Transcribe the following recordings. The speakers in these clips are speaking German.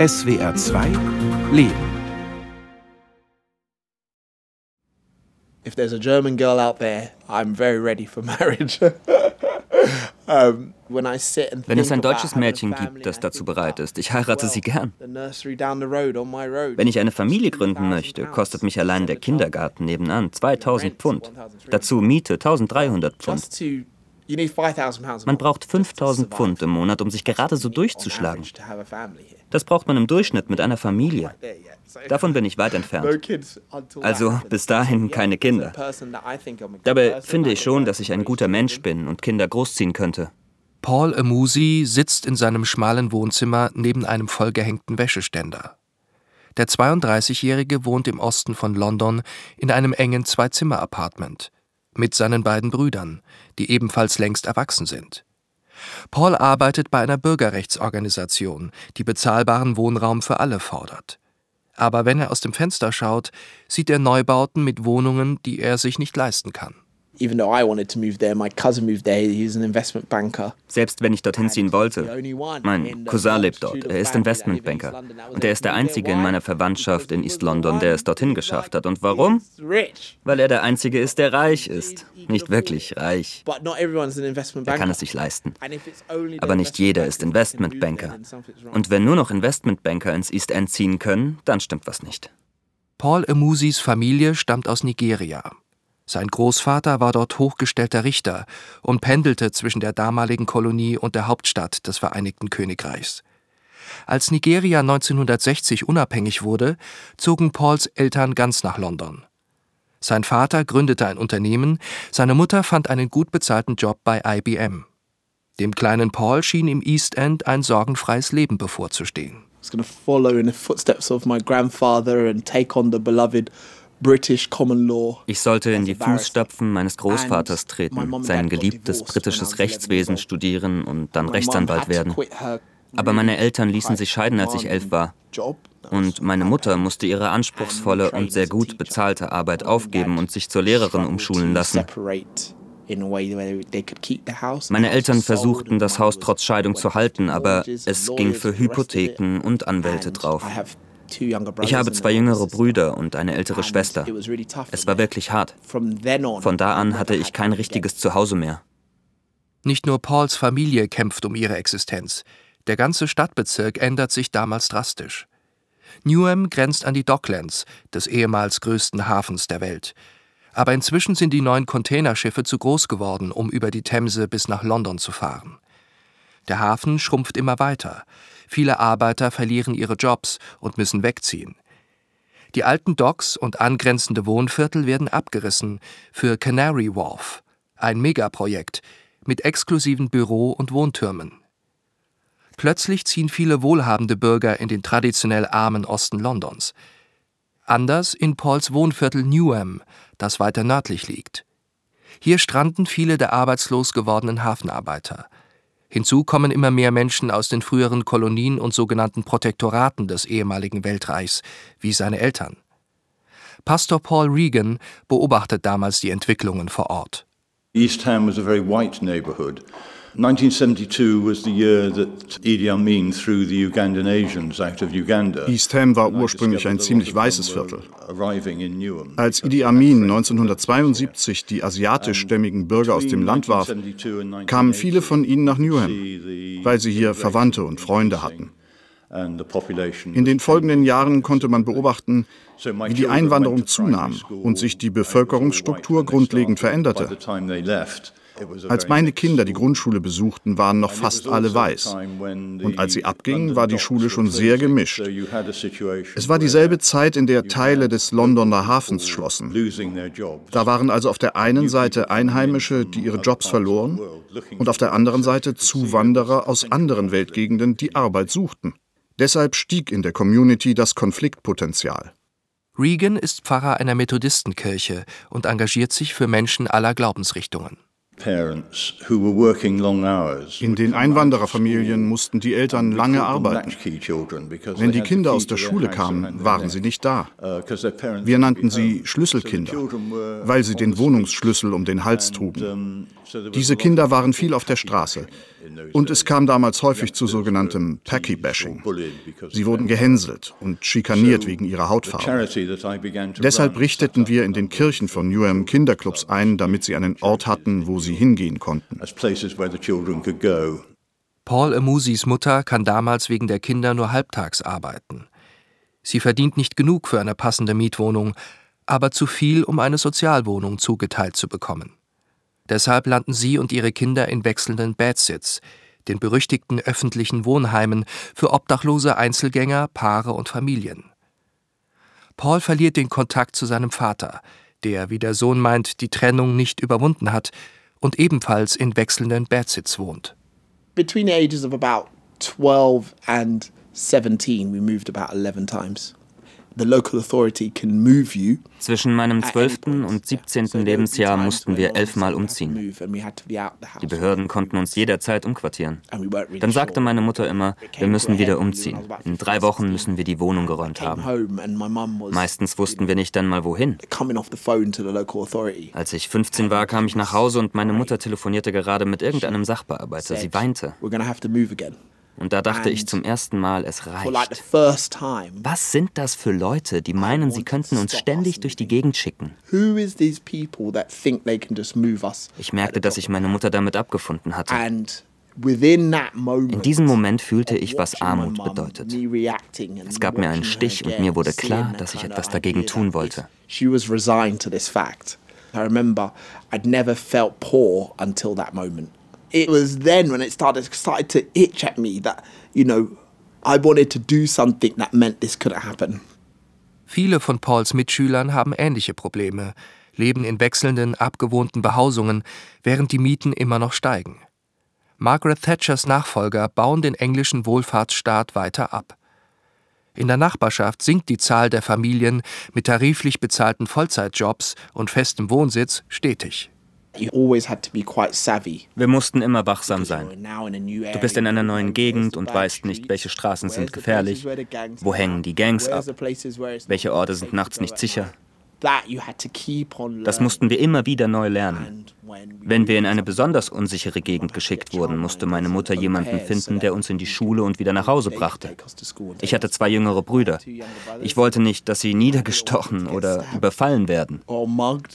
SWR 2 Leben. If there's a German girl out there, I'm very ready for marriage. Wenn es ein deutsches Mädchen gibt, das dazu bereit ist, ich heirate sie gern. Wenn ich eine Familie gründen möchte, kostet mich allein der Kindergarten nebenan 2000 Pfund. Dazu Miete 1300 Pfund. Man braucht 5000 Pfund im Monat, um sich gerade so durchzuschlagen. Das braucht man im Durchschnitt mit einer Familie. Davon bin ich weit entfernt. Also bis dahin keine Kinder. Dabei finde ich schon, dass ich ein guter Mensch bin und Kinder großziehen könnte. Paul Amusi sitzt in seinem schmalen Wohnzimmer neben einem vollgehängten Wäscheständer. Der 32-Jährige wohnt im Osten von London in einem engen Zwei-Zimmer-Apartment mit seinen beiden Brüdern, die ebenfalls längst erwachsen sind. Paul arbeitet bei einer Bürgerrechtsorganisation, die bezahlbaren Wohnraum für alle fordert. Aber wenn er aus dem Fenster schaut, sieht er Neubauten mit Wohnungen, die er sich nicht leisten kann even though I wanted to move there, my cousin moved there. He's an investment banker. Selbst wenn ich dorthin ziehen wollte. Mein Cousin lebt dort. Er ist Investmentbanker. Und er ist der Einzige in meiner Verwandtschaft in East London, der es dorthin geschafft hat. Und warum? Weil er der Einzige ist, der reich ist. Nicht wirklich reich. Er kann es sich leisten. Aber nicht jeder ist Investmentbanker. Und wenn nur noch Investmentbanker ins East End ziehen können, dann stimmt was nicht. Paul Emusis Familie stammt aus Nigeria. Sein Großvater war dort hochgestellter Richter und pendelte zwischen der damaligen Kolonie und der Hauptstadt des Vereinigten Königreichs. Als Nigeria 1960 unabhängig wurde, zogen Pauls Eltern ganz nach London. Sein Vater gründete ein Unternehmen, seine Mutter fand einen gut bezahlten Job bei IBM. Dem kleinen Paul schien im East End ein sorgenfreies Leben bevorzustehen. I was going follow in the footsteps of my grandfather and take on the beloved ich sollte in die Fußstapfen meines Großvaters treten, sein geliebtes britisches Rechtswesen studieren und dann Rechtsanwalt werden. Aber meine Eltern ließen sich scheiden, als ich elf war. Und meine Mutter musste ihre anspruchsvolle und sehr gut bezahlte Arbeit aufgeben und sich zur Lehrerin umschulen lassen. Meine Eltern versuchten, das Haus trotz Scheidung zu halten, aber es ging für Hypotheken und Anwälte drauf. Ich habe zwei jüngere Brüder und eine ältere Schwester. Es war wirklich hart. Von da an hatte ich kein richtiges Zuhause mehr. Nicht nur Pauls Familie kämpft um ihre Existenz. Der ganze Stadtbezirk ändert sich damals drastisch. Newham grenzt an die Docklands, des ehemals größten Hafens der Welt. Aber inzwischen sind die neuen Containerschiffe zu groß geworden, um über die Themse bis nach London zu fahren. Der Hafen schrumpft immer weiter. Viele Arbeiter verlieren ihre Jobs und müssen wegziehen. Die alten Docks und angrenzende Wohnviertel werden abgerissen für Canary Wharf, ein Megaprojekt mit exklusiven Büro- und Wohntürmen. Plötzlich ziehen viele wohlhabende Bürger in den traditionell armen Osten Londons. Anders in Pauls Wohnviertel Newham, das weiter nördlich liegt. Hier stranden viele der arbeitslos gewordenen Hafenarbeiter – Hinzu kommen immer mehr Menschen aus den früheren Kolonien und sogenannten Protektoraten des ehemaligen Weltreichs, wie seine Eltern. Pastor Paul Regan beobachtet damals die Entwicklungen vor Ort. East Ham was a very white neighborhood. 1972 was the year that Idi Amin threw the Ugandan Asians out of Uganda. East Ham war ursprünglich ein ziemlich weißes Viertel. Als Idi Amin 1972 die asiatischstämmigen Bürger aus dem Land warf, kamen viele von ihnen nach Newham, weil sie hier Verwandte und Freunde hatten. In den folgenden Jahren konnte man beobachten, wie die Einwanderung zunahm und sich die Bevölkerungsstruktur grundlegend veränderte. Als meine Kinder die Grundschule besuchten, waren noch fast alle weiß. Und als sie abgingen, war die Schule schon sehr gemischt. Es war dieselbe Zeit, in der Teile des Londoner Hafens schlossen. Da waren also auf der einen Seite Einheimische, die ihre Jobs verloren, und auf der anderen Seite Zuwanderer aus anderen Weltgegenden, die Arbeit suchten. Deshalb stieg in der Community das Konfliktpotenzial. Regan ist Pfarrer einer Methodistenkirche und engagiert sich für Menschen aller Glaubensrichtungen. In den Einwandererfamilien mussten die Eltern lange arbeiten. Wenn die Kinder aus der Schule kamen, waren sie nicht da. Uh, Wir nannten sie Schlüsselkinder, weil sie den Wohnungsschlüssel um den Hals trugen. Diese Kinder waren viel auf der Straße. Und es kam damals häufig zu sogenanntem Packy-Bashing. Sie wurden gehänselt und schikaniert wegen ihrer Hautfarbe. Deshalb richteten wir in den Kirchen von Newham Kinderclubs ein, damit sie einen Ort hatten, wo sie hingehen konnten. Paul Amusis Mutter kann damals wegen der Kinder nur halbtags arbeiten. Sie verdient nicht genug für eine passende Mietwohnung, aber zu viel, um eine Sozialwohnung zugeteilt zu bekommen. Deshalb landen sie und ihre Kinder in wechselnden Bedsits, den berüchtigten öffentlichen Wohnheimen für obdachlose Einzelgänger, Paare und Familien. Paul verliert den Kontakt zu seinem Vater, der, wie der Sohn meint, die Trennung nicht überwunden hat und ebenfalls in wechselnden Bedsits wohnt. Between the ages of about 12 and 17 we moved about 11 times. Zwischen meinem 12. und 17. Lebensjahr mussten wir elfmal umziehen. Die Behörden konnten uns jederzeit umquartieren. Dann sagte meine Mutter immer, wir müssen wieder umziehen. In drei Wochen müssen wir die Wohnung geräumt haben. Meistens wussten wir nicht einmal wohin. Als ich 15 war, kam ich nach Hause und meine Mutter telefonierte gerade mit irgendeinem Sachbearbeiter. Sie weinte. Und da dachte ich zum ersten Mal, es reicht. Was sind das für Leute, die meinen, sie könnten uns ständig durch die Gegend schicken? Ich merkte, dass ich meine Mutter damit abgefunden hatte. In diesem Moment fühlte ich, was Armut bedeutet. Es gab mir einen Stich und mir wurde klar, dass ich etwas dagegen tun wollte. I remember I'd never felt poor until that moment it was then when it started started to itch at me that you know I wanted to do something that meant this couldn't happen. Viele von Pauls Mitschülern haben ähnliche Probleme, leben in wechselnden, abgewohnten Behausungen, während die Mieten immer noch steigen. Margaret Thatchers Nachfolger bauen den englischen Wohlfahrtsstaat weiter ab. In der Nachbarschaft sinkt die Zahl der Familien mit tariflich bezahlten Vollzeitjobs und festem Wohnsitz stetig. Wir mussten immer wachsam sein. Du bist in einer neuen Gegend und weißt nicht, welche Straßen sind gefährlich, wo hängen die Gangs ab, welche Orte sind nachts nicht sicher. Das mussten wir immer wieder neu lernen. Wenn wir in eine besonders unsichere Gegend geschickt wurden, musste meine Mutter jemanden finden, der uns in die Schule und wieder nach Hause brachte. Ich hatte zwei jüngere Brüder. Ich wollte nicht, dass sie niedergestochen oder überfallen werden.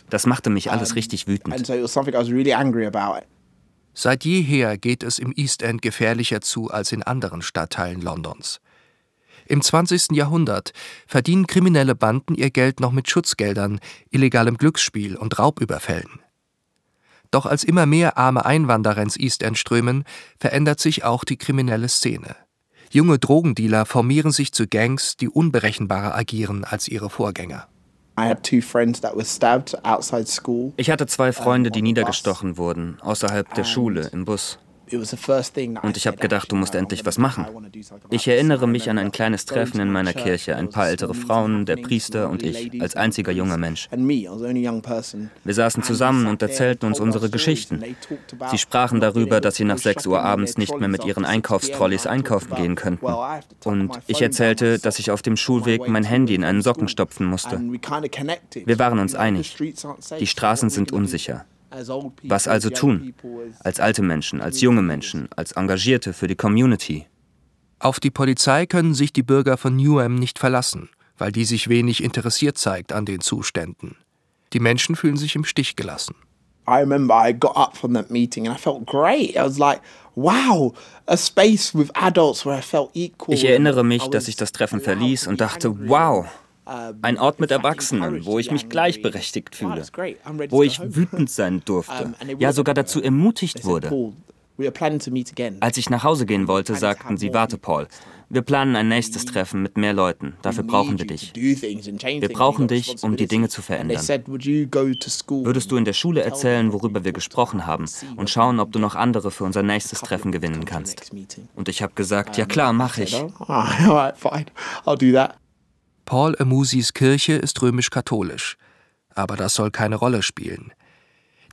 Das machte mich alles richtig wütend. Seit jeher geht es im East End gefährlicher zu als in anderen Stadtteilen Londons. Im 20. Jahrhundert verdienen kriminelle Banden ihr Geld noch mit Schutzgeldern, illegalem Glücksspiel und Raubüberfällen. Doch als immer mehr arme Einwanderer ins East End strömen, verändert sich auch die kriminelle Szene. Junge Drogendealer formieren sich zu Gangs, die unberechenbarer agieren als ihre Vorgänger. Ich hatte zwei Freunde, die niedergestochen wurden, außerhalb der Schule, im Bus. Und ich habe gedacht, du musst endlich was machen. Ich erinnere mich an ein kleines Treffen in meiner Kirche, ein paar ältere Frauen, der Priester und ich, als einziger junger Mensch. Wir saßen zusammen und erzählten uns unsere Geschichten. Sie sprachen darüber, dass sie nach 6 Uhr abends nicht mehr mit ihren Einkaufstrolleys einkaufen gehen könnten. Und ich erzählte, dass ich auf dem Schulweg mein Handy in einen Socken stopfen musste. Wir waren uns einig. Die Straßen sind unsicher. Was also tun? Als alte Menschen, als junge Menschen, als Engagierte für die Community. Auf die Polizei können sich die Bürger von Newham nicht verlassen, weil die sich wenig interessiert zeigt an den Zuständen. Die Menschen fühlen sich im Stich gelassen. I remember I got up from that meeting and I felt great. I was like, wow, a space with adults where I felt equal. Ich erinnere mich, dass ich das Treffen verließ und dachte, wow, ein Ort mit Erwachsenen, wo ich mich gleichberechtigt fühle, wo ich wütend sein durfte, ja sogar dazu ermutigt wurde. Als ich nach Hause gehen wollte, sagten sie, warte Paul, wir planen ein nächstes Treffen mit mehr Leuten, dafür brauchen wir dich. Wir brauchen dich, um die Dinge zu verändern. Würdest du in der Schule erzählen, worüber wir gesprochen haben und schauen, ob du noch andere für unser nächstes Treffen gewinnen kannst? Und ich habe gesagt, ja klar, mache ich. Paul Amusis Kirche ist römisch-katholisch, aber das soll keine Rolle spielen.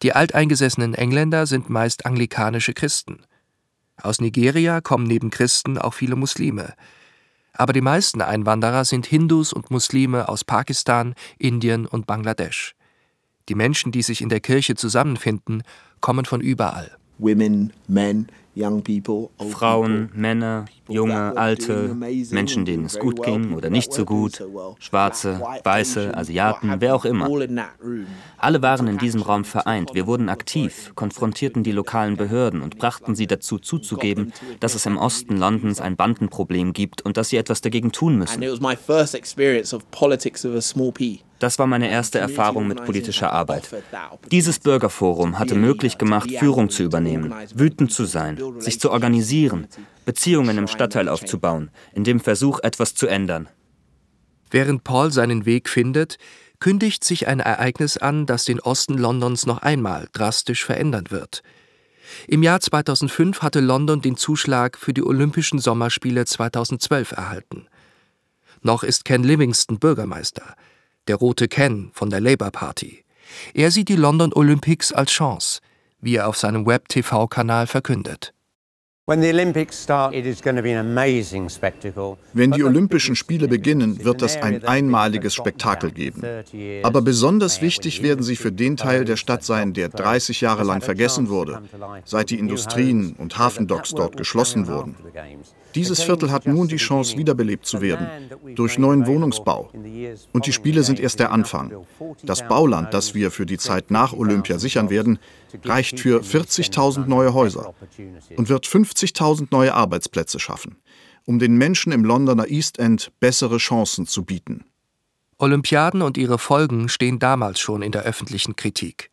Die alteingesessenen Engländer sind meist anglikanische Christen. Aus Nigeria kommen neben Christen auch viele Muslime. Aber die meisten Einwanderer sind Hindus und Muslime aus Pakistan, Indien und Bangladesch. Die Menschen, die sich in der Kirche zusammenfinden, kommen von überall. Women, men, Frauen, Männer, junge, alte, Menschen, denen es gut ging oder nicht so gut, Schwarze, Weiße, Asiaten, wer auch immer. Alle waren in diesem Raum vereint. Wir wurden aktiv, konfrontierten die lokalen Behörden und brachten sie dazu zuzugeben, dass es im Osten Londons ein Bandenproblem gibt und dass sie etwas dagegen tun müssen. Das war meine erste Erfahrung mit politischer Arbeit. Dieses Bürgerforum hatte möglich gemacht, Führung zu übernehmen, wütend zu sein, sich zu organisieren, Beziehungen im Stadtteil aufzubauen, in dem Versuch, etwas zu ändern. Während Paul seinen Weg findet, kündigt sich ein Ereignis an, das den Osten Londons noch einmal drastisch verändern wird. Im Jahr 2005 hatte London den Zuschlag für die Olympischen Sommerspiele 2012 erhalten. Noch ist Ken Livingston Bürgermeister der rote Ken von der Labour Party. Er sieht die London Olympics als Chance, wie er auf seinem Web-TV-Kanal verkündet. Wenn die Olympischen Spiele beginnen, wird es ein einmaliges Spektakel geben. Aber besonders wichtig werden sie für den Teil der Stadt sein, der 30 Jahre lang vergessen wurde, seit die Industrien und Hafendocks dort geschlossen wurden. Dieses Viertel hat nun die Chance, wiederbelebt zu werden durch neuen Wohnungsbau. Und die Spiele sind erst der Anfang. Das Bauland, das wir für die Zeit nach Olympia sichern werden, reicht für 40.000 neue Häuser und wird 50.000 neue Arbeitsplätze schaffen, um den Menschen im Londoner East End bessere Chancen zu bieten. Olympiaden und ihre Folgen stehen damals schon in der öffentlichen Kritik.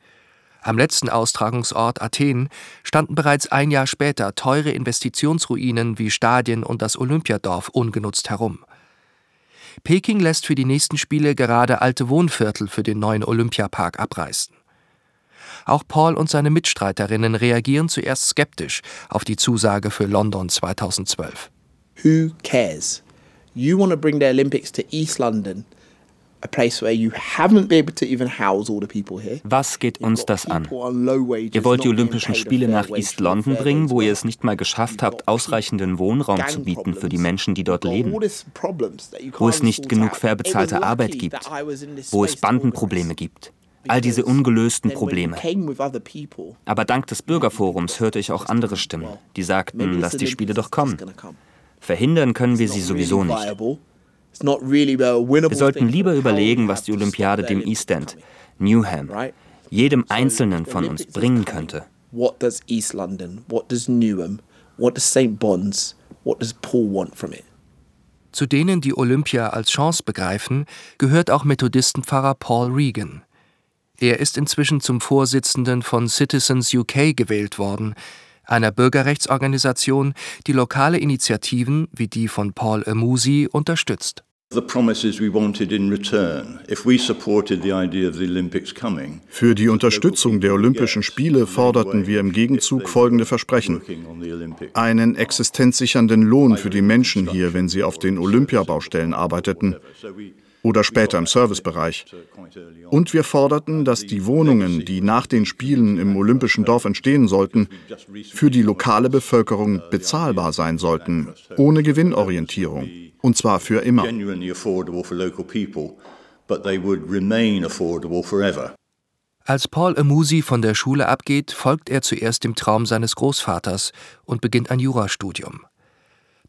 Am letzten Austragungsort Athen standen bereits ein Jahr später teure Investitionsruinen wie Stadien und das Olympiadorf ungenutzt herum. Peking lässt für die nächsten Spiele gerade alte Wohnviertel für den neuen Olympiapark abreißen. Auch Paul und seine Mitstreiterinnen reagieren zuerst skeptisch auf die Zusage für London 2012. Who cares? You want to bring the Olympics to East London was geht uns das an? Ihr wollt die Olympischen Spiele nach East London bringen, wo ihr es nicht mal geschafft habt, ausreichenden Wohnraum zu bieten für die Menschen, die dort leben, wo es nicht genug fair bezahlte Arbeit gibt, wo es Bandenprobleme gibt. All diese ungelösten Probleme. Aber dank des Bürgerforums hörte ich auch andere Stimmen, die sagten, lass die Spiele doch kommen. Verhindern können wir sie sowieso nicht. Wir sollten lieber überlegen, was die Olympiade dem East End, Newham, jedem Einzelnen von uns bringen könnte. What does East London, what does Newham, what does St. Bonds, what does Paul want from it? Zu denen, die Olympia als Chance begreifen, gehört auch Methodistenpfarrer Paul Regan. Er ist inzwischen zum Vorsitzenden von Citizens UK gewählt worden, einer Bürgerrechtsorganisation, die lokale Initiativen wie die von Paul Amusi unterstützt. Für die Unterstützung der Olympischen Spiele forderten wir im Gegenzug folgende Versprechen. Einen existenzsichernden Lohn für die Menschen hier, wenn sie auf den Olympiabaustellen arbeiteten oder später im Servicebereich. Und wir forderten, dass die Wohnungen, die nach den Spielen im Olympischen Dorf entstehen sollten, für die lokale Bevölkerung bezahlbar sein sollten, ohne Gewinnorientierung. Und zwar für immer. Als Paul Amusi von der Schule abgeht, folgt er zuerst dem Traum seines Großvaters und beginnt ein Jurastudium.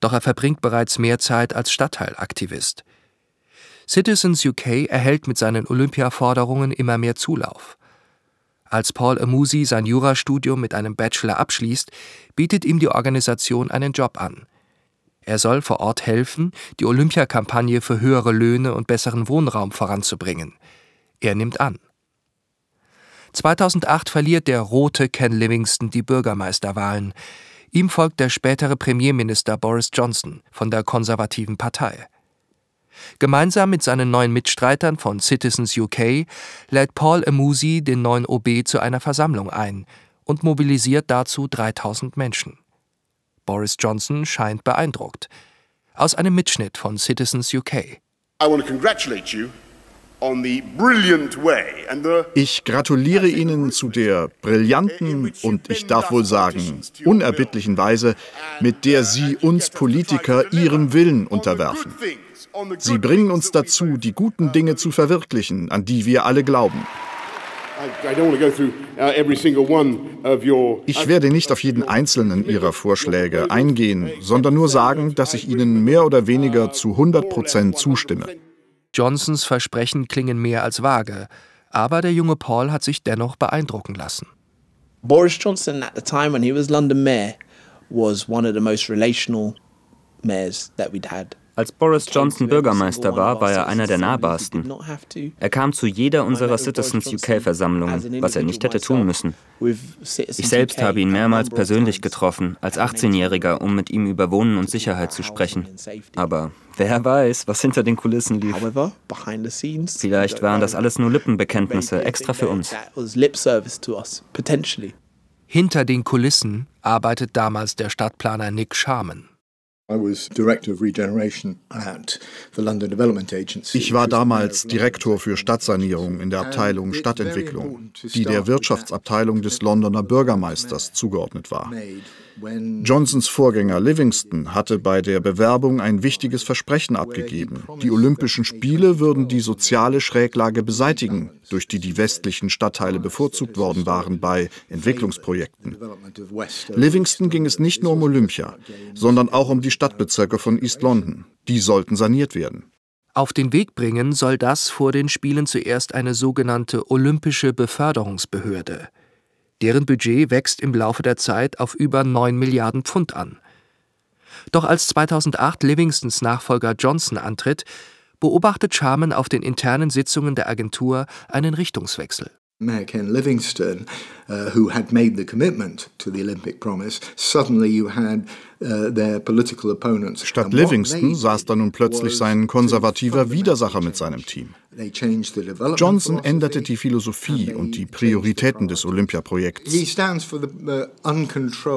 Doch er verbringt bereits mehr Zeit als Stadtteilaktivist. Citizens UK erhält mit seinen Olympiaforderungen immer mehr Zulauf. Als Paul Amusi sein Jurastudium mit einem Bachelor abschließt, bietet ihm die Organisation einen Job an. Er soll vor Ort helfen, die Olympiakampagne für höhere Löhne und besseren Wohnraum voranzubringen. Er nimmt an. 2008 verliert der rote Ken Livingston die Bürgermeisterwahlen. Ihm folgt der spätere Premierminister Boris Johnson von der konservativen Partei. Gemeinsam mit seinen neuen Mitstreitern von Citizens UK lädt Paul Amusi den neuen OB zu einer Versammlung ein und mobilisiert dazu 3000 Menschen. Boris Johnson scheint beeindruckt. Aus einem Mitschnitt von Citizens UK. Ich gratuliere Ihnen zu der brillanten und ich darf wohl sagen unerbittlichen Weise, mit der Sie uns Politiker Ihrem Willen unterwerfen. Sie bringen uns dazu, die guten Dinge zu verwirklichen, an die wir alle glauben. Ich werde nicht auf jeden einzelnen Ihrer Vorschläge eingehen, sondern nur sagen, dass ich Ihnen mehr oder weniger zu 100 Prozent zustimme. Johnsons Versprechen klingen mehr als vage, aber der junge Paul hat sich dennoch beeindrucken lassen. Boris Johnson at the time when he was London Mayor was one of the most relational mayors that we'd had. Als Boris Johnson Bürgermeister war, war er einer der nahbarsten. Er kam zu jeder unserer Citizens UK-Versammlungen, was er nicht hätte tun müssen. Ich selbst habe ihn mehrmals persönlich getroffen, als 18-Jähriger, um mit ihm über Wohnen und Sicherheit zu sprechen. Aber wer weiß, was hinter den Kulissen lief. Vielleicht waren das alles nur Lippenbekenntnisse, extra für uns. Hinter den Kulissen arbeitet damals der Stadtplaner Nick Sharman. Ich war damals Direktor für Stadtsanierung in der Abteilung Stadtentwicklung, die der Wirtschaftsabteilung des Londoner Bürgermeisters zugeordnet war. Johnsons Vorgänger Livingston hatte bei der Bewerbung ein wichtiges Versprechen abgegeben. Die Olympischen Spiele würden die soziale Schräglage beseitigen, durch die die westlichen Stadtteile bevorzugt worden waren bei Entwicklungsprojekten. Livingston ging es nicht nur um Olympia, sondern auch um die Stadtbezirke von East London. Die sollten saniert werden. Auf den Weg bringen soll das vor den Spielen zuerst eine sogenannte Olympische Beförderungsbehörde. Deren Budget wächst im Laufe der Zeit auf über 9 Milliarden Pfund an. Doch als 2008 Livingstons Nachfolger Johnson antritt, beobachtet Sharman auf den internen Sitzungen der Agentur einen Richtungswechsel. Mayor Ken Livingstone, uh, who had made the commitment to the Olympic promise, suddenly you had uh, their political opponents. Statt Livingston saß dann nun plötzlich sein konservativer Widersacher mit seinem Team. Johnson änderte die Philosophie und die Prioritäten des Olympiaprojekts.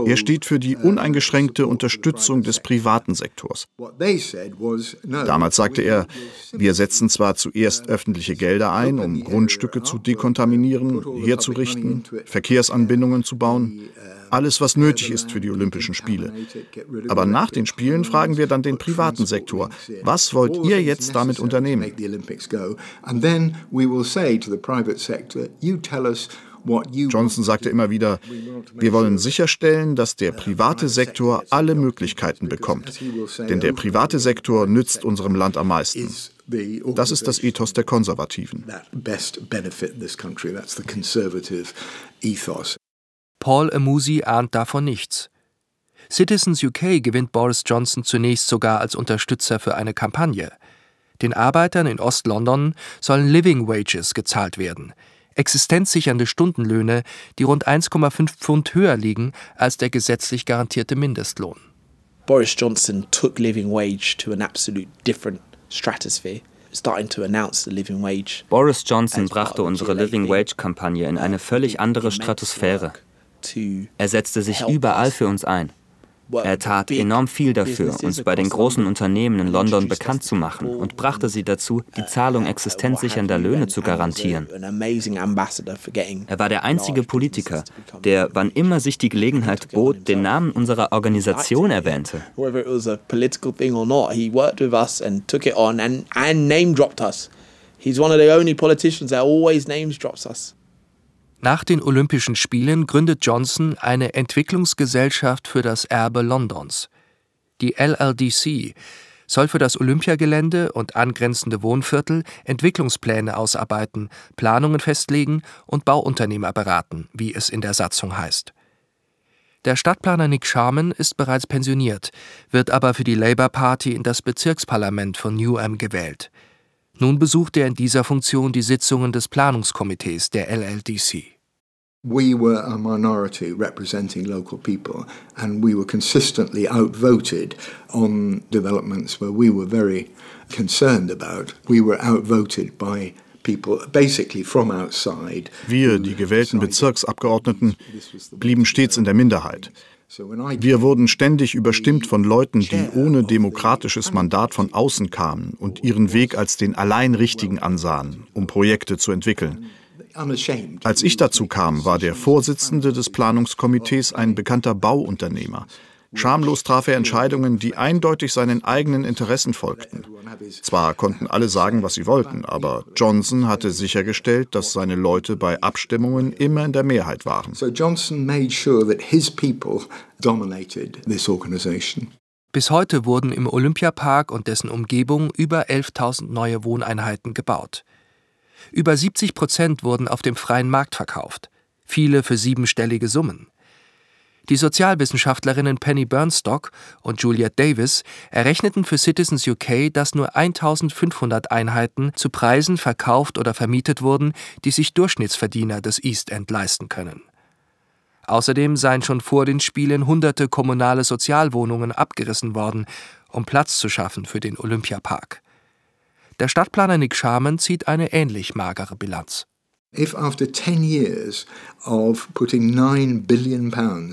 Er steht für die uneingeschränkte Unterstützung des privaten Sektors. Damals sagte er, wir setzen zwar zuerst öffentliche Gelder ein, um Grundstücke zu dekontaminieren, herzurichten, Verkehrsanbindungen zu bauen alles, was nötig ist für die Olympischen Spiele. Aber nach den Spielen fragen wir dann den privaten Sektor, was wollt ihr jetzt damit unternehmen? Johnson sagte immer wieder, wir wollen sicherstellen, dass der private Sektor alle Möglichkeiten bekommt. Denn der private Sektor nützt unserem Land am meisten. Das ist das Ethos der Konservativen. Paul Amusi ahnt davon nichts. Citizens UK gewinnt Boris Johnson zunächst sogar als Unterstützer für eine Kampagne. Den Arbeitern in Ost-London sollen Living Wages gezahlt werden, existenzsichernde Stundenlöhne, die rund 1,5 Pfund höher liegen als der gesetzlich garantierte Mindestlohn. Boris Johnson took living wage to an absolute different stratosphere. Boris Johnson brachte unsere Living Wage Kampagne in eine völlig andere Stratosphäre. Er setzte sich überall für uns ein. Er tat enorm viel dafür, uns bei den großen Unternehmen in London bekannt zu machen und brachte sie dazu, die Zahlung existenzsichernder Löhne zu garantieren. Er war der einzige Politiker, der, wann immer sich die Gelegenheit bot, den Namen unserer Organisation erwähnte. He's one of the only politicians that always names drops us. Nach den Olympischen Spielen gründet Johnson eine Entwicklungsgesellschaft für das Erbe Londons. Die LLDC soll für das Olympiagelände und angrenzende Wohnviertel Entwicklungspläne ausarbeiten, Planungen festlegen und Bauunternehmer beraten, wie es in der Satzung heißt. Der Stadtplaner Nick Sharman ist bereits pensioniert, wird aber für die Labour Party in das Bezirksparlament von Newham gewählt. Nun besucht er in dieser Funktion die Sitzungen des Planungskomitees der LLDC. We were a minority representing local people, and we were consistently outvoted on developments where we were very concerned about. We were outvoted by people basically from outside. Wir, die gewählten Bezirksabgeordneten, blieben stets in der Minderheit. Wir wurden ständig überstimmt von Leuten, die ohne demokratisches Mandat von außen kamen und ihren Weg als den allein richtigen ansahen, um Projekte zu entwickeln. Als ich dazu kam, war der Vorsitzende des Planungskomitees ein bekannter Bauunternehmer. Schamlos traf er Entscheidungen, die eindeutig seinen eigenen Interessen folgten. Zwar konnten alle sagen, was sie wollten, aber Johnson hatte sichergestellt, dass seine Leute bei Abstimmungen immer in der Mehrheit waren. So Johnson made sure that his people dominated this organization. Bis heute wurden im Olympiapark und dessen Umgebung über 11.000 neue Wohneinheiten gebaut. Über 70 Prozent wurden auf dem freien Markt verkauft, viele für siebenstellige Summen. Die Sozialwissenschaftlerinnen Penny Burnstock und Juliet Davis errechneten für Citizens UK, dass nur 1500 Einheiten zu Preisen verkauft oder vermietet wurden, die sich Durchschnittsverdiener des East End leisten können. Außerdem seien schon vor den Spielen hunderte kommunale Sozialwohnungen abgerissen worden, um Platz zu schaffen für den Olympiapark. Der Stadtplaner Nick Sharman zieht eine ähnlich magere Bilanz.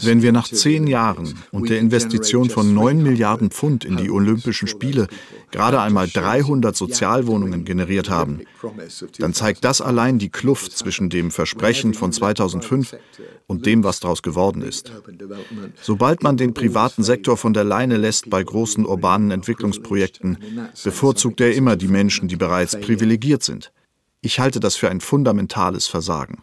Wenn wir nach zehn Jahren und der Investition von 9 Milliarden Pfund in die Olympischen Spiele gerade einmal 300 Sozialwohnungen generiert haben, dann zeigt das allein die Kluft zwischen dem Versprechen von 2005 und dem, was daraus geworden ist. Sobald man den privaten Sektor von der Leine lässt bei großen urbanen Entwicklungsprojekten, bevorzugt er immer die Menschen, die bereits privilegiert sind. Ich halte das für ein fundamentales Versagen.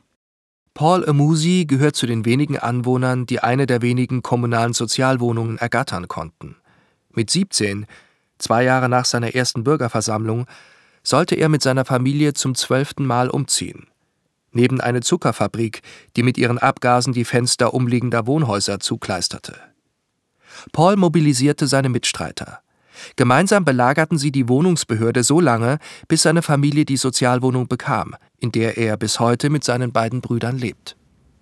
Paul Amusi gehört zu den wenigen Anwohnern, die eine der wenigen kommunalen Sozialwohnungen ergattern konnten. Mit 17, zwei Jahre nach seiner ersten Bürgerversammlung, sollte er mit seiner Familie zum zwölften Mal umziehen. Neben eine Zuckerfabrik, die mit ihren Abgasen die Fenster umliegender Wohnhäuser zukleisterte. Paul mobilisierte seine Mitstreiter. Gemeinsam belagerten sie die Wohnungsbehörde so lange, bis seine Familie die Sozialwohnung bekam, in der er bis heute mit seinen beiden Brüdern lebt.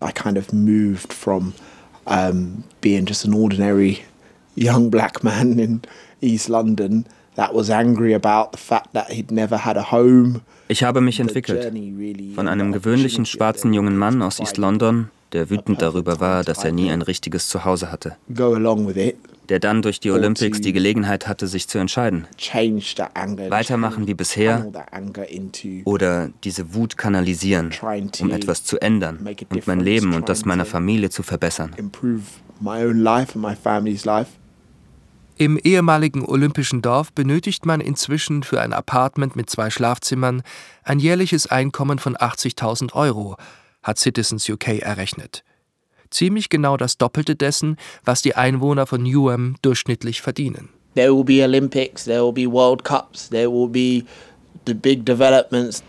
I kind of moved from um, being just an ordinary young black man in East London that was angry about the fact that he'd never had a home. Ich habe mich entwickelt von einem gewöhnlichen schwarzen jungen Mann aus East London, der wütend darüber war, dass er nie ein richtiges Zuhause hatte. Go along with it der dann durch die Olympics die Gelegenheit hatte, sich zu entscheiden. Weitermachen wie bisher oder diese Wut kanalisieren, um etwas zu ändern und mein Leben und das meiner Familie zu verbessern. Im ehemaligen olympischen Dorf benötigt man inzwischen für ein Apartment mit zwei Schlafzimmern ein jährliches Einkommen von 80.000 Euro, hat Citizens UK errechnet ziemlich genau das Doppelte dessen, was die Einwohner von Newham durchschnittlich verdienen. There will be Olympics, there will be World Cups, there will be the big developments.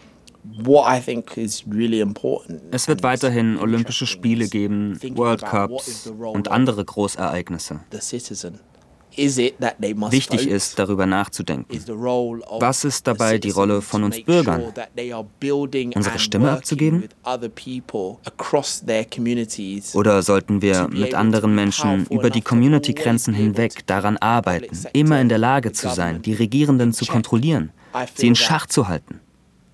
Es wird weiterhin Olympische Spiele geben, World Cups und andere Großereignisse. Wichtig ist, darüber nachzudenken. Was ist dabei die Rolle von uns Bürgern? Unsere Stimme abzugeben? Oder sollten wir mit anderen Menschen über die Community-Grenzen hinweg daran arbeiten, immer in der Lage zu sein, die Regierenden zu kontrollieren, sie in Schach zu halten?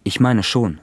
Ich meine schon.